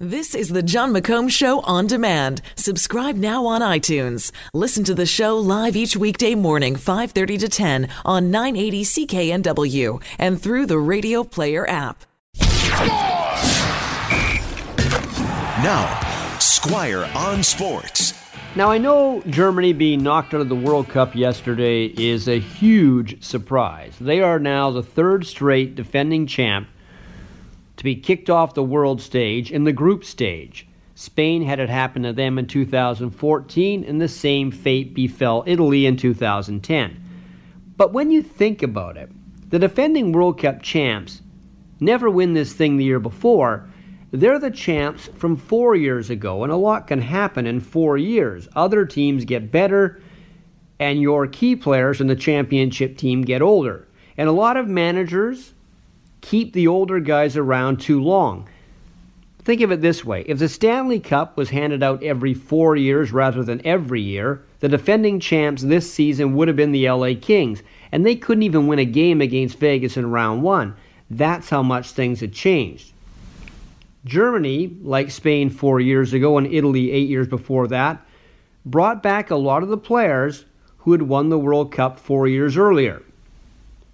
This is the Jon McComb Show on demand. Subscribe now on iTunes. Listen to the show live each weekday morning, 5:30 to 10 on 980 CKNW and through the Radio Player app. Now, Squire on Sports. Now, I know Germany being knocked out of the World Cup yesterday is a huge surprise. They are now the third straight defending champ to be kicked off the world stage in the group stage. Spain had it happen to them in 2014, and the same fate befell Italy in 2010. But when you think about it, the defending World Cup champs never win this thing the year before. They're the champs from four years ago, and a lot can happen in four years. Other teams get better, and your key players in the championship team get older. And a lot of managers keep the older guys around too long. Think of it this way if the Stanley Cup was handed out every four years rather than every year, the defending champs this season would have been the LA Kings, and they couldn't even win a game against Vegas in round one. That's how much things had changed. Germany, like Spain four years ago and Italy eight years before that, brought back a lot of the players who had won the World Cup four years earlier.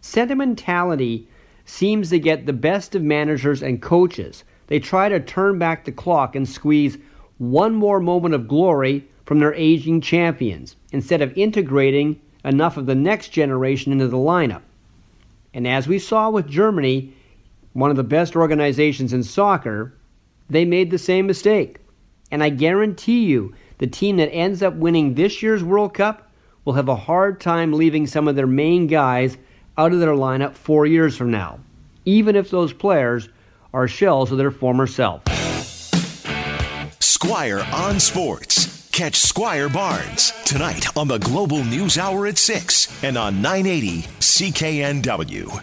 Sentimentality seems to get the best of managers and coaches. They try to turn back the clock and squeeze one more moment of glory from their aging champions instead of integrating enough of the next generation into the lineup. And as we saw with Germany, one of the best organizations in soccer, they made the same mistake. And I guarantee you, the team that ends up winning this year's World Cup will have a hard time leaving some of their main guys out of their lineup four years from now, even if those players are shells of their former self. Squire on Sports. Catch Squire Barnes tonight on the Global News Hour at 6 and on 980 CKNW.